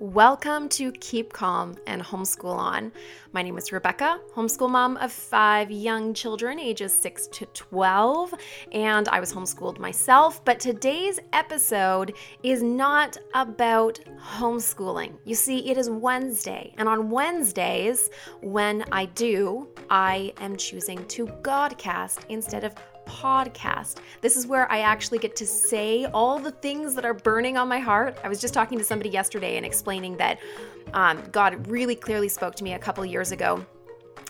Welcome to Keep Calm and Homeschool On. My name is Rebecca, homeschool mom of five young children, ages 6 to 12, and I was homeschooled myself. But today's episode is not about homeschooling. You see, it is Wednesday, and on Wednesdays, when I do, I am choosing to Godcast instead of podcast. This is where I actually get to say all the things that are burning on my heart. I was just talking to somebody yesterday and explaining that um, God really clearly spoke to me a couple years ago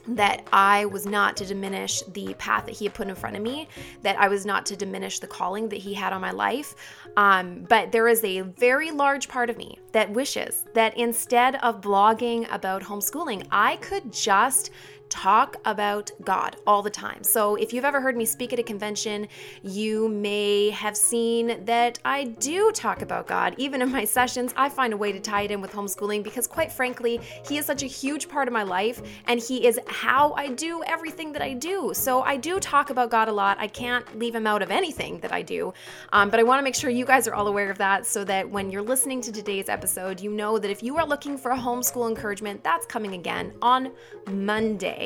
that I was not to diminish the path that he had put in front of me, that I was not to diminish the calling that he had on my life. Um, but there is a very large part of me that wishes that instead of blogging about homeschooling, I could just talk about God all the time. So, if you've ever heard me speak at a convention, you may have seen that I do talk about God. Even in my sessions, I find a way to tie it in with homeschooling because, quite frankly, He is such a huge part of my life and He is how I do everything that I do. So, I do talk about God a lot. I can't leave Him out of anything that I do. Um, but I want to make sure you guys are all aware of that so that when you're listening to today's episode, you know that if you are looking for a homeschool encouragement, that's coming again on Monday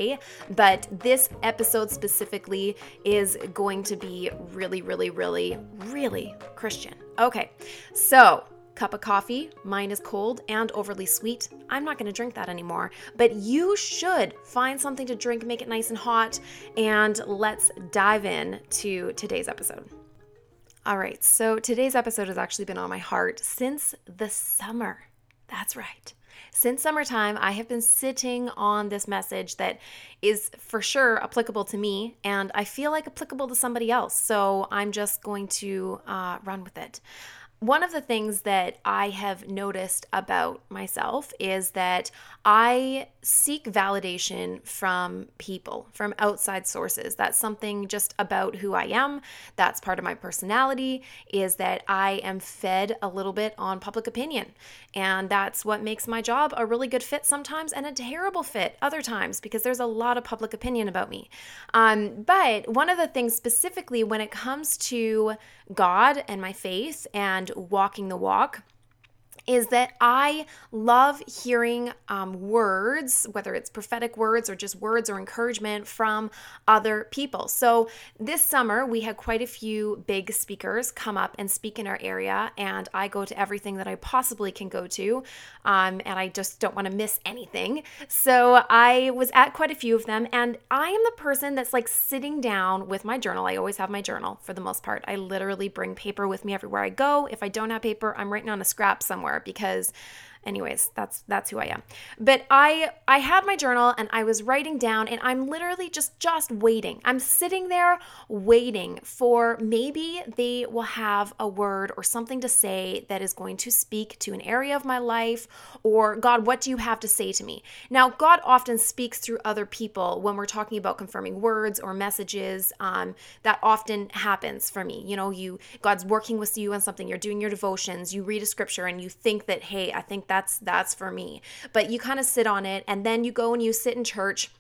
but this episode specifically is going to be really, really, really, really Christian. Okay, so cup of coffee. Mine is cold and overly sweet. I'm not going to drink that anymore. But you should find something to drink, make it nice and hot, and let's dive in to today's episode. All right, so today's episode has actually been on my heart since the summer. That's right. Since summertime, I have been sitting on this message that is for sure applicable to me, and I feel like applicable to somebody else. So I'm just going to uh, run with it one of the things that I have noticed about myself is that I seek validation from people, from outside sources. That's something just about who I am. That's part of my personality, is that I am fed a little bit on public opinion. And that's what makes my job a really good fit sometimes and a terrible fit other times because there's a lot of public opinion about me. Um, but one of the things specifically when it comes to God and my faith and walking the walk is that I love hearing um, words, whether it's prophetic words or just words or encouragement from other people. So this summer, we had quite a few big speakers come up and speak in our area, and I go to everything that I possibly can go to, um, and I just don't want to miss anything. So I was at quite a few of them, and I am the person that's like sitting down with my journal. I always have my journal for the most part. I literally bring paper with me everywhere I go. If I don't have paper, I'm writing on a scrap somewhere because anyways that's that's who i am. But i i had my journal and i was writing down and i'm literally just just waiting. I'm sitting there waiting for maybe they will have a word or something to say that is going to speak to an area of my life or god what do you have to say to me? Now god often speaks through other people when we're talking about confirming words or messages um, that often happens for me. You know you god's working with you on something. You're doing your devotions. You read a scripture and you think that hey i think that that's that's for me. But you kind of sit on it and then you go and you sit in church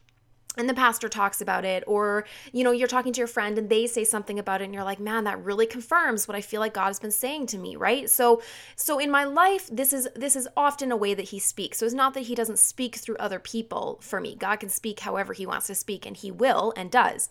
and the pastor talks about it or you know you're talking to your friend and they say something about it and you're like man that really confirms what i feel like god has been saying to me right? So so in my life this is this is often a way that he speaks. So it's not that he doesn't speak through other people for me. God can speak however he wants to speak and he will and does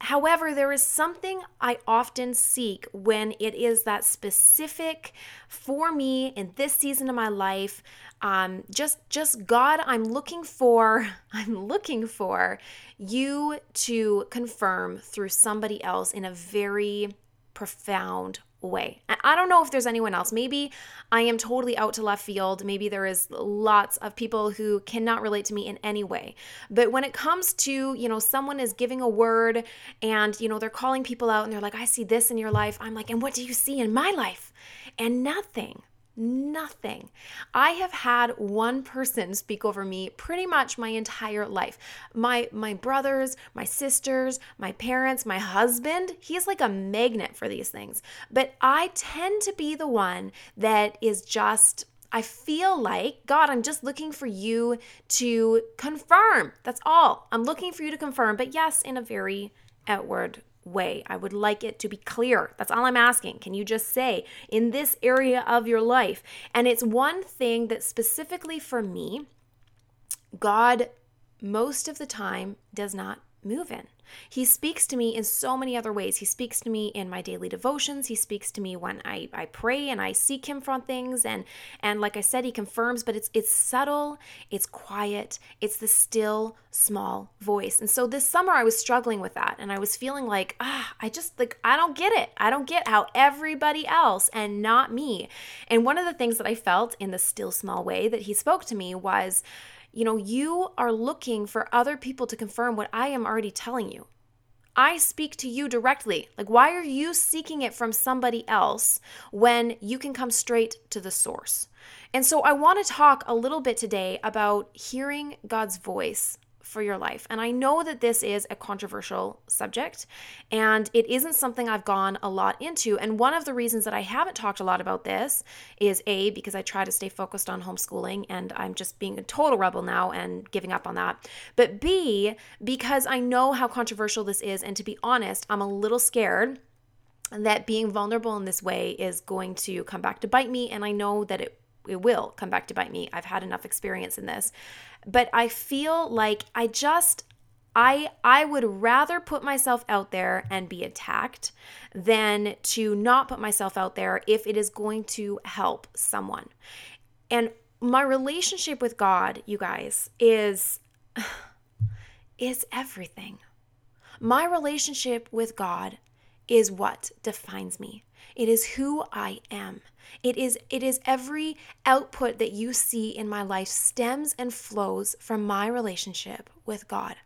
However, there is something I often seek when it is that specific for me in this season of my life. Um, just, just God, I'm looking for, I'm looking for you to confirm through somebody else in a very profound way. I don't know if there's anyone else. Maybe I am totally out to left field. Maybe there is lots of people who cannot relate to me in any way. But when it comes to, you know, someone is giving a word and, you know, they're calling people out and they're like, I see this in your life. I'm like, and what do you see in my life? And nothing. Nothing. I have had one person speak over me pretty much my entire life. My my brothers, my sisters, my parents, my husband, he's like a magnet for these things. But I tend to be the one that is just I feel like, God, I'm just looking for you to confirm. That's all. I'm looking for you to confirm, but yes, in a very outward way. I would like it to be clear. That's all I'm asking. Can you just say in this area of your life? And it's one thing that specifically for me, God most of the time does not move in. He speaks to me in so many other ways. He speaks to me in my daily devotions. He speaks to me when I, I pray and I seek him from things. And and like I said, he confirms, but it's it's subtle, it's quiet, it's the still small voice. And so this summer I was struggling with that and I was feeling like, ah, I just like I don't get it. I don't get how everybody else and not me. And one of the things that I felt in the still small way that he spoke to me was you know, you are looking for other people to confirm what I am already telling you. I speak to you directly. Like, why are you seeking it from somebody else when you can come straight to the source? And so, I want to talk a little bit today about hearing God's voice for your life. And I know that this is a controversial subject and it isn't something I've gone a lot into. And one of the reasons that I haven't talked a lot about this is A, because I try to stay focused on homeschooling and I'm just being a total rebel now and giving up on that. But B, because I know how controversial this is. And to be honest, I'm a little scared that being vulnerable in this way is going to come back to bite me. And I know that it it will come back to bite me. I've had enough experience in this. But I feel like I just I I would rather put myself out there and be attacked than to not put myself out there if it is going to help someone. And my relationship with God, you guys, is is everything. My relationship with God is what defines me. It is who I am. It is it is every output that you see in my life stems and flows from my relationship with God.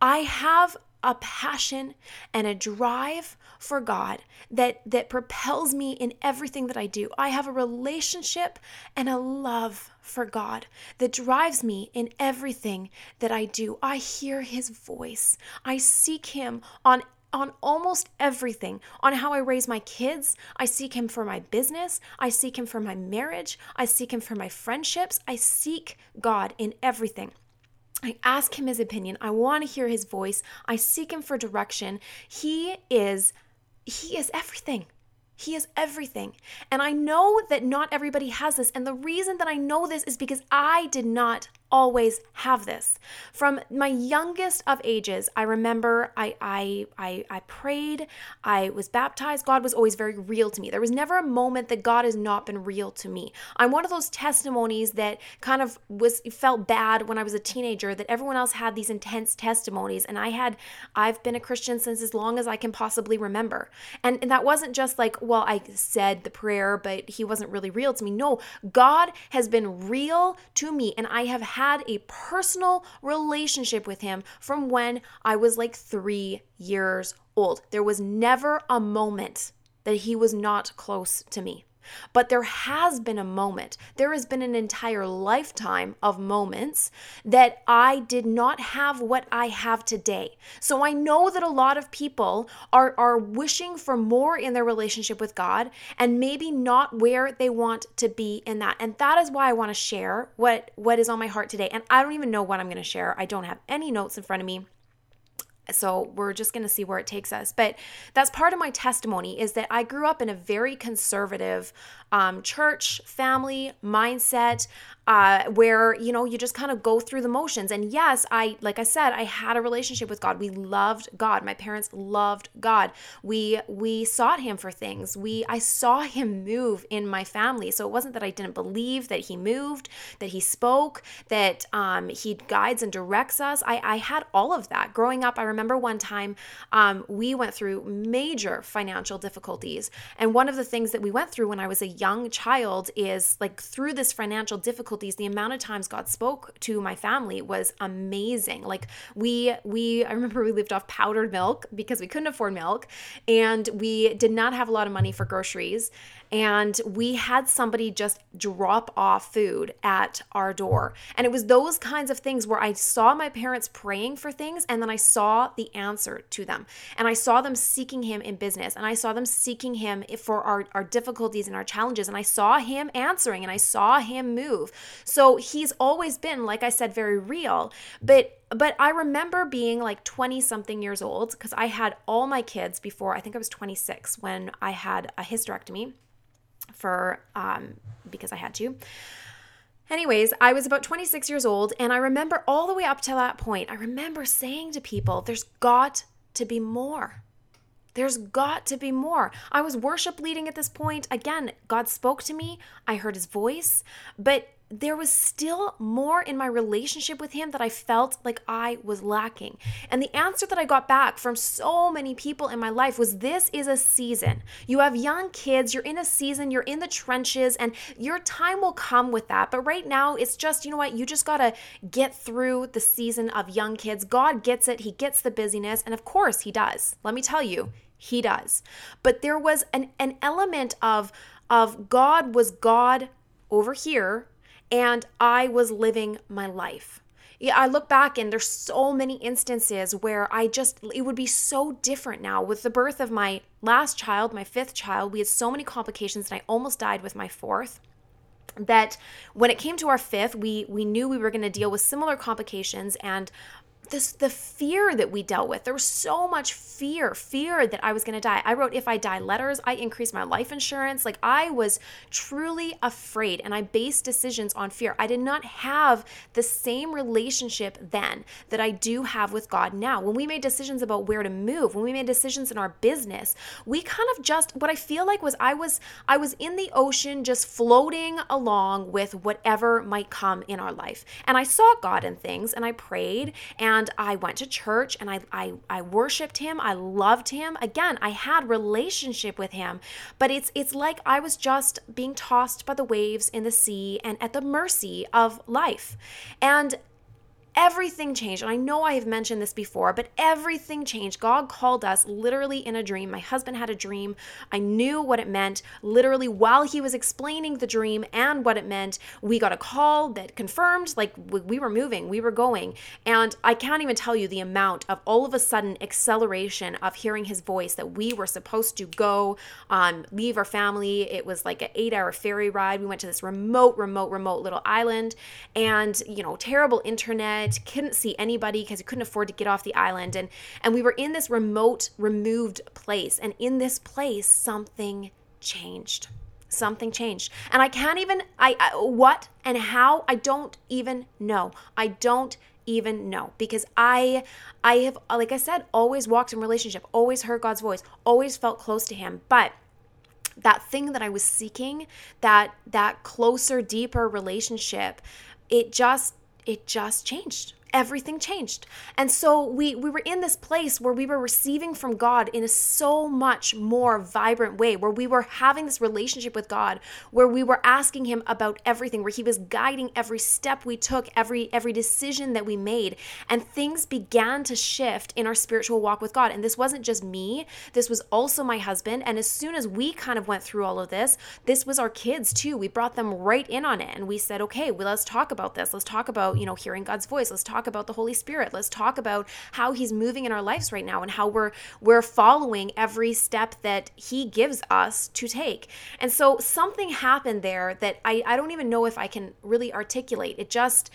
I have a passion and a drive for God that that propels me in everything that I do. I have a relationship and a love for God that drives me in everything that I do. I hear his voice. I seek him on on almost everything on how I raise my kids. I seek Him for my business. I seek Him for my marriage. I seek Him for my friendships. I seek God in everything. I ask Him His opinion. I want to hear His voice. I seek Him for direction. He is. He is everything. He is everything. And I know that not everybody has this. And the reason that I know this is because I did not always have this. From my youngest of ages, I remember I I I, I prayed, I was baptized. God was always very real to me. There was never a moment that God has not been real to me. I'm one of those testimonies that kind of was felt bad when I was a teenager that everyone else had these intense testimonies and I had I've been a Christian since as long as I can possibly remember. And, and that wasn't just like, well, I said the prayer, but he wasn't really real to me. No, God has been real to me and I have had had a personal relationship with him from when I was like three years old. There was never a moment that he was not close to me. But there has been a moment, there has been an entire lifetime of moments that I did not have what I have today. So I know that a lot of people are, are wishing for more in their relationship with God and maybe not where they want to be in that. And that is why I want to share what, what is on my heart today. And I don't even know what I'm going to share. I don't have any notes in front of me. So we're just going to see where it takes us. But that's part of my testimony is that I grew up in a very conservative um, church family mindset uh, where you know you just kind of go through the motions. And yes, I like I said, I had a relationship with God. We loved God. My parents loved God. We we sought Him for things. We I saw Him move in my family. So it wasn't that I didn't believe that He moved, that He spoke, that um, He guides and directs us. I I had all of that growing up. I remember one time um, we went through major financial difficulties. And one of the things that we went through when I was a young child is like through this financial difficulties, the amount of times God spoke to my family was amazing. Like we, we, I remember we lived off powdered milk because we couldn't afford milk and we did not have a lot of money for groceries and we had somebody just drop off food at our door. And it was those kinds of things where I saw my parents praying for things and then I saw the answer to them. And I saw them seeking him in business and I saw them seeking him for our, our difficulties and our challenges. And I saw him answering and I saw him move. So he's always been, like I said, very real. But but I remember being like 20 something years old because I had all my kids before I think I was 26 when I had a hysterectomy for um, because I had to. Anyways, I was about 26 years old, and I remember all the way up to that point, I remember saying to people, there's got to be more. There's got to be more. I was worship leading at this point. Again, God spoke to me, I heard his voice, but there was still more in my relationship with him that I felt like I was lacking. And the answer that I got back from so many people in my life was this is a season. You have young kids, you're in a season, you're in the trenches, and your time will come with that. But right now, it's just, you know what, you just got to get through the season of young kids. God gets it, He gets the busyness, and of course, He does. Let me tell you, He does. But there was an, an element of, of God was God over here and I was living my life. Yeah, I look back and there's so many instances where I just, it would be so different now. With the birth of my last child, my fifth child, we had so many complications and I almost died with my fourth that when it came to our fifth we we knew we were going to deal with similar complications and this the fear that we dealt with. There was so much fear fear that i was going to die. I wrote if i die letters i increased my life insurance. Like i was truly afraid and i based decisions on fear. I did not have the same relationship then that i do have with god now. When we made decisions about where to move when we made decisions in our business we kind of just what i feel like was i was i was in the ocean just floating along with whatever might come in our life. And i saw god in things and i prayed and and I went to church and I, I I worshiped him. I loved him. Again, I had relationship with him, but it's it's like I was just being tossed by the waves in the sea and at the mercy of life. And everything changed. And I know I have mentioned this before, but everything changed. God called us literally in a dream. My husband had a dream. I knew what it meant. Literally, while he was explaining the dream and what it meant, we got a call that confirmed like we were moving, we were going. And I can't even tell you the amount of all of a sudden acceleration of hearing his voice that we were supposed to go, um, leave our family. It was like an eight hour ferry ride. We went to this remote, remote, remote little island and, you know, terrible internet couldn't see anybody because we couldn't afford to get off the island. And, and we were in this remote, removed place. And in this place, something changed. Something changed. And I can't even, I, I what and how, I don't even know. I don't even know because i i have like i said always walked in relationship always heard god's voice always felt close to him but that thing that i was seeking that that closer deeper relationship it just it just changed everything changed. And so we we were in this place where we were receiving from God in a so much more vibrant way, where we were having this relationship with God, where we were asking him about everything, where he was guiding every step we took, every every decision that we made, and things began to shift in our spiritual walk with God. And this wasn't just me, this was also my husband, and as soon as we kind of went through all of this, this was our kids too. We brought them right in on it and we said, "Okay, well let's talk about this. Let's talk about, you know, hearing God's voice. Let's talk talk about the Holy Spirit. Let's talk about how he's moving in our lives right now and how we're we're following every step that he gives us to take. And so something happened there that I, I don't even know if I can really articulate. It just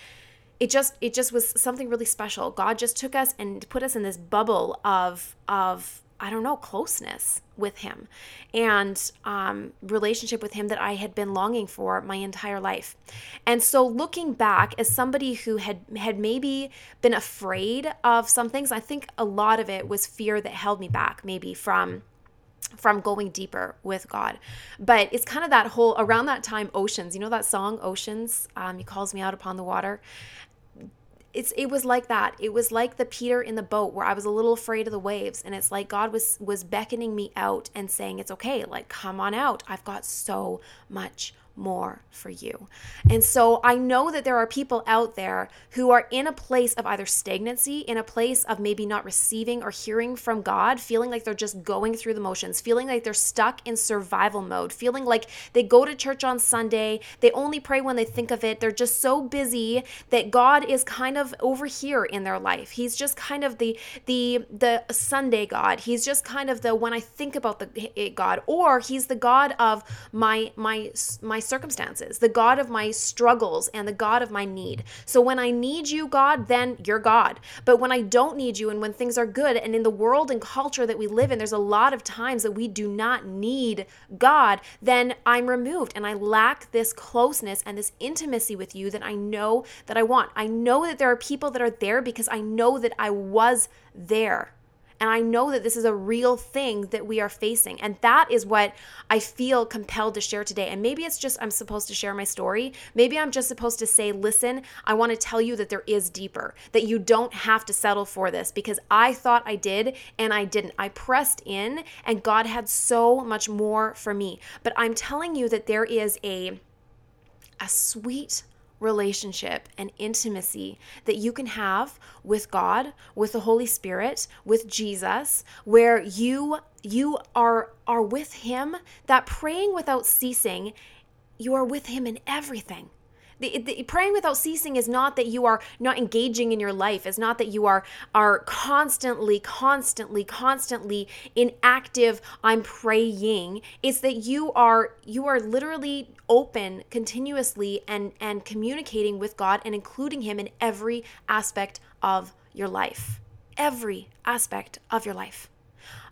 it just it just was something really special. God just took us and put us in this bubble of of I don't know, closeness with him and um, relationship with him that I had been longing for my entire life. And so looking back as somebody who had had maybe been afraid of some things, I think a lot of it was fear that held me back maybe from from going deeper with God. But it's kind of that whole around that time oceans, you know that song Oceans, um, he calls me out upon the water it's it was like that. It was like the peter in the boat where i was a little afraid of the waves and it's like god was was beckoning me out and saying it's okay. Like come on out. I've got so much more for you. And so I know that there are people out there who are in a place of either stagnancy, in a place of maybe not receiving or hearing from God, feeling like they're just going through the motions, feeling like they're stuck in survival mode, feeling like they go to church on Sunday, they only pray when they think of it. They're just so busy that God is kind of over here in their life. He's just kind of the the the Sunday God. He's just kind of the when I think about the God or he's the God of my my my circumstances, the God of my struggles, and the God of my need. So when I need you, God, then you're God. But when I don't need you and when things are good, and in the world and culture that we live in, there's a lot of times that we do not need God, then I'm removed and I lack this closeness and this intimacy with you that I know that I want. I know that there are people that are there because I know that I was there. And I know that this is a real thing that we are facing. And that is what I feel compelled to share today. And maybe it's just I'm supposed to share my story. Maybe I'm just supposed to say, listen, I want to tell you that there is deeper, that you don't have to settle for this because I thought I did and I didn't. I pressed in and God had so much more for me. But I'm telling you that there is a a sweet relationship and intimacy that you can have with God, with the Holy Spirit, with Jesus, where you you are are with him, that praying without ceasing, you are with him in everything. The, the, praying without ceasing is not that you are not engaging in your life. It's not that you are are constantly, constantly, constantly in active. I'm praying. It's that you are you are literally open continuously and and communicating with God and including Him in every aspect of your life. Every aspect of your life.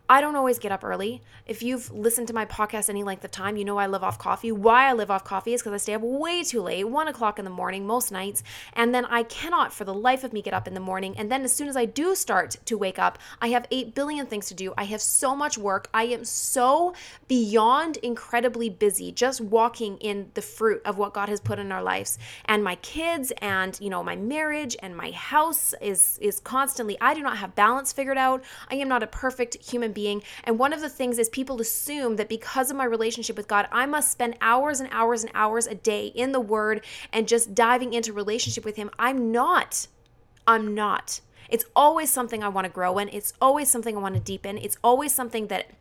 I don't always get up early. If you've listened to my podcast any length of time, you know I live off coffee. Why I live off coffee is because I stay up way too late, one o'clock in the morning most nights, and then I cannot for the life of me get up in the morning. And then as soon as I do start to wake up, I have 8 billion things to do. I have so much work. I am so beyond incredibly busy just walking in the fruit of what God has put in our lives. And my kids and, you know, my marriage and my house is is constantly I do not have balance figured out. I am not a perfect human being. And one of the things is people assume that because of my relationship with God, I must spend hours and hours and hours a day in the Word and just diving into relationship with Him. I'm not. I'm not. It's always something I want to grow in. It's always something I want to deepen. It's always something that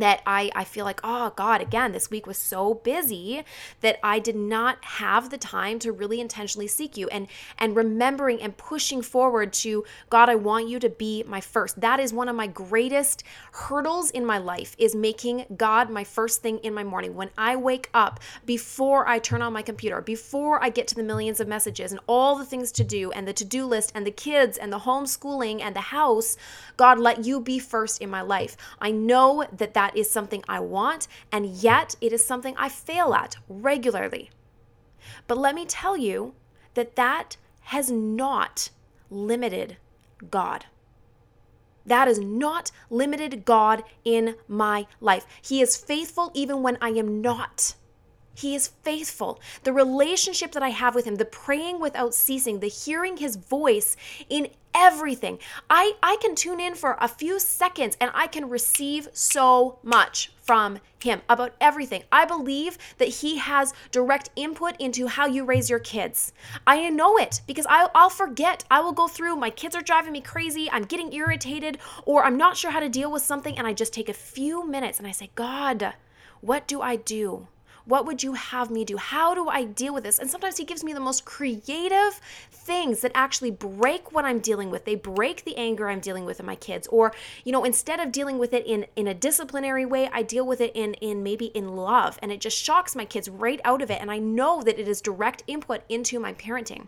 that I, I feel like, oh God, again, this week was so busy that I did not have the time to really intentionally seek you and and remembering and pushing forward to God, I want you to be my first. That is one of my greatest hurdles in my life is making God my first thing in my morning. When I wake up, before I turn on my computer, before I get to the millions of messages and all the things to do and the to-do list and the kids and the homeschooling and the house, God, let you be first in my life. I know that that is something I want, and yet it is something I fail at regularly. But let me tell you that that has not limited God. That has not limited God in my life. He is faithful even when I am not. He is faithful. The relationship that I have with him, the praying without ceasing, the hearing his voice in everything. I, I can tune in for a few seconds and I can receive so much from him about everything. I believe that he has direct input into how you raise your kids. I know it because I'll, I'll forget. I will go through, my kids are driving me crazy, I'm getting irritated, or I'm not sure how to deal with something, and I just take a few minutes and I say, God, what do I do? What would you have me do? How do I deal with this? And sometimes he gives me the most creative things that actually break what I'm dealing with. They break the anger I'm dealing with in my kids. Or, you know, instead of dealing with it in, in a disciplinary way, I deal with it in, in maybe in love. And it just shocks my kids right out of it. And I know that it is direct input into my parenting.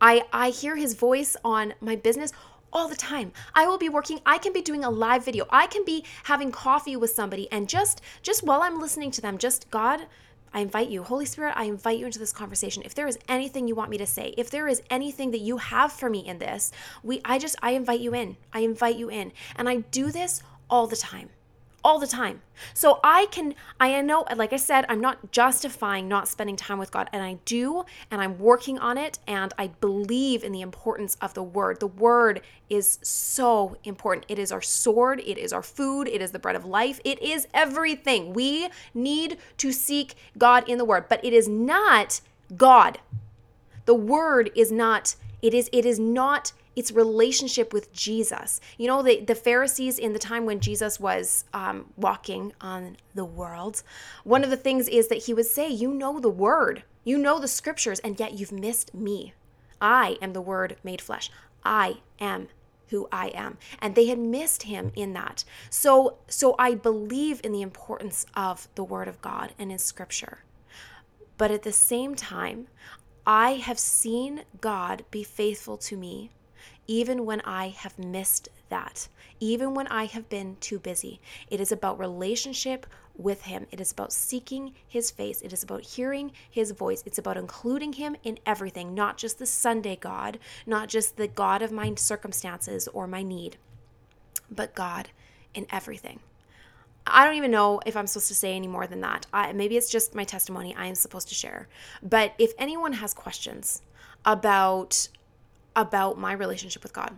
I, I hear his voice on my business all the time. I will be working, I can be doing a live video. I can be having coffee with somebody and just just while I'm listening to them, just God, I invite you, Holy Spirit, I invite you into this conversation. If there is anything you want me to say, if there is anything that you have for me in this, we I just I invite you in. I invite you in. And I do this all the time all the time. So I can, I know, like I said, I'm not justifying not spending time with God, and I do, and I'm working on it, and I believe in the importance of the Word. The Word is so important. It is our sword, it is our food, it is the bread of life, it is everything. We need to seek God in the Word, but it is not God. The Word is not, it is, it is not it's relationship with Jesus. You know, the, the Pharisees in the time when Jesus was um, walking on the world, one of the things is that he would say, You know the word, you know the scriptures, and yet you've missed me. I am the word made flesh. I am who I am. And they had missed him in that. So so I believe in the importance of the word of God and in scripture. But at the same time, I have seen God be faithful to me even when I have missed that, even when I have been too busy. It is about relationship with Him. It is about seeking His face. It is about hearing His voice. It's about including Him in everything, not just the Sunday God, not just the God of my circumstances or my need, but God in everything. I don't even know if I'm supposed to say any more than that. I, maybe it's just my testimony I am supposed to share. But if anyone has questions about about my relationship with God,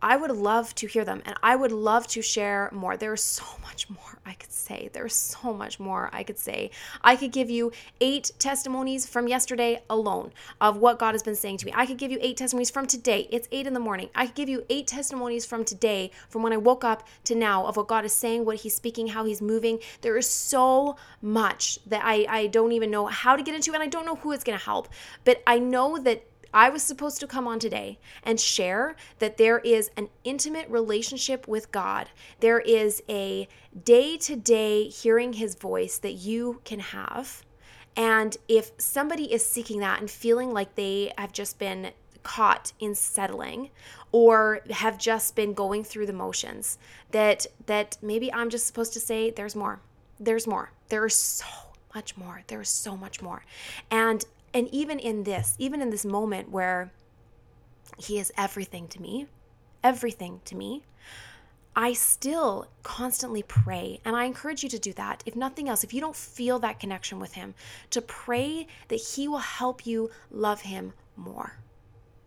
I would love to hear them and I would love to share more. There's so much more I could say. There's so much more I could say. I could give you eight testimonies from yesterday alone of what God has been saying to me. I could give you eight testimonies from today. It's eight in the morning. I could give you eight testimonies from today, from when I woke up to now, of what God is saying, what He's speaking, how He's moving. There is so much that I, I don't even know how to get into, and I don't know who it's going to help. But I know that I was supposed to come on today and share that there is an intimate relationship with God. There is a day to day hearing His voice that you can have. And if somebody is seeking that and feeling like they have just been caught in settling or have just been going through the motions that that maybe I'm just supposed to say there's more. There's more. There is so much more. There is so much more. And and even in this, even in this moment where he is everything to me, everything to me, I still constantly pray. And I encourage you to do that. If nothing else, if you don't feel that connection with him, to pray that he will help you love him more.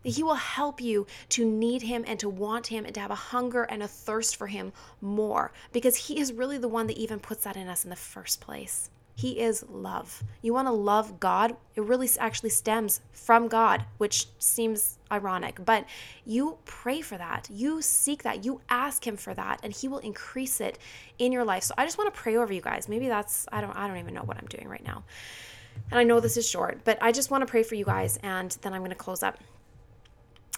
That he will help you to need him and to want him and to have a hunger and a thirst for him more because he is really the one that even puts that in us in the first place. He is love. You want to love God? It really actually stems from God, which seems ironic, but you pray for that. You seek that. You ask him for that and he will increase it in your life. So I just want to pray over you guys. Maybe that's I don't I don't even know what I'm doing right now. And I know this is short, but I just want to pray for you guys and then I'm going to close up.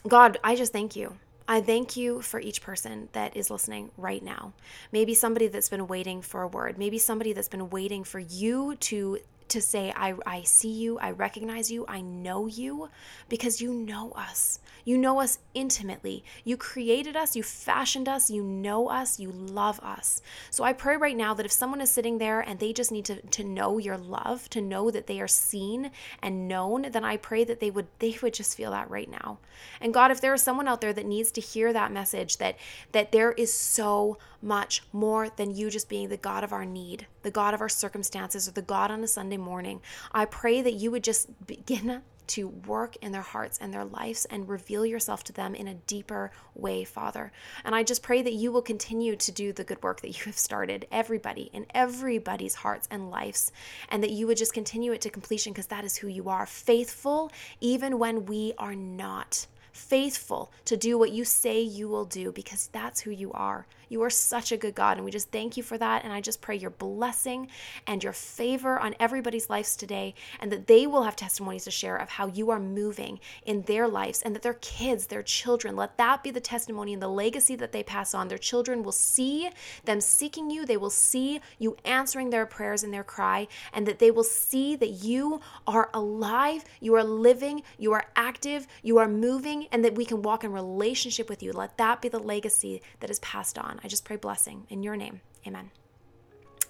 God, I just thank you. I thank you for each person that is listening right now. Maybe somebody that's been waiting for a word, maybe somebody that's been waiting for you to to say, I, I see you, I recognize you, I know you, because you know us. You know us intimately. You created us, you fashioned us, you know us, you love us. So I pray right now that if someone is sitting there and they just need to, to know your love, to know that they are seen and known, then I pray that they would they would just feel that right now. And God, if there is someone out there that needs to hear that message that that there is so much more than you just being the God of our need, the God of our circumstances, or the God on a Sunday morning. I pray that you would just begin to work in their hearts and their lives and reveal yourself to them in a deeper way, Father. And I just pray that you will continue to do the good work that you have started, everybody, in everybody's hearts and lives, and that you would just continue it to completion because that is who you are faithful, even when we are not faithful to do what you say you will do because that's who you are. You are such a good God, and we just thank you for that. And I just pray your blessing and your favor on everybody's lives today, and that they will have testimonies to share of how you are moving in their lives, and that their kids, their children, let that be the testimony and the legacy that they pass on. Their children will see them seeking you, they will see you answering their prayers and their cry, and that they will see that you are alive, you are living, you are active, you are moving, and that we can walk in relationship with you. Let that be the legacy that is passed on. I just pray blessing in your name. Amen.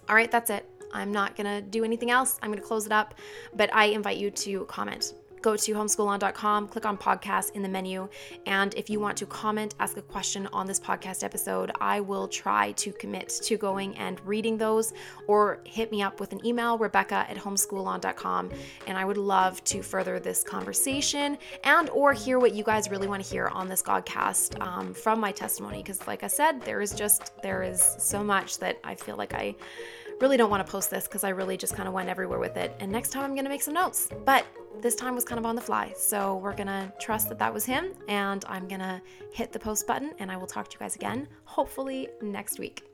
All right, that's it. I'm not going to do anything else. I'm going to close it up, but I invite you to comment go to homeschoolon.com, click on podcast in the menu. And if you want to comment, ask a question on this podcast episode, I will try to commit to going and reading those or hit me up with an email, Rebecca at homeschoolon.com. And I would love to further this conversation and or hear what you guys really want to hear on this Godcast um, from my testimony. Because like I said, there is just, there is so much that I feel like I really don't want to post this because I really just kind of went everywhere with it. And next time I'm going to make some notes. But this time was kind of on the fly. So we're going to trust that that was him. And I'm going to hit the post button and I will talk to you guys again, hopefully next week.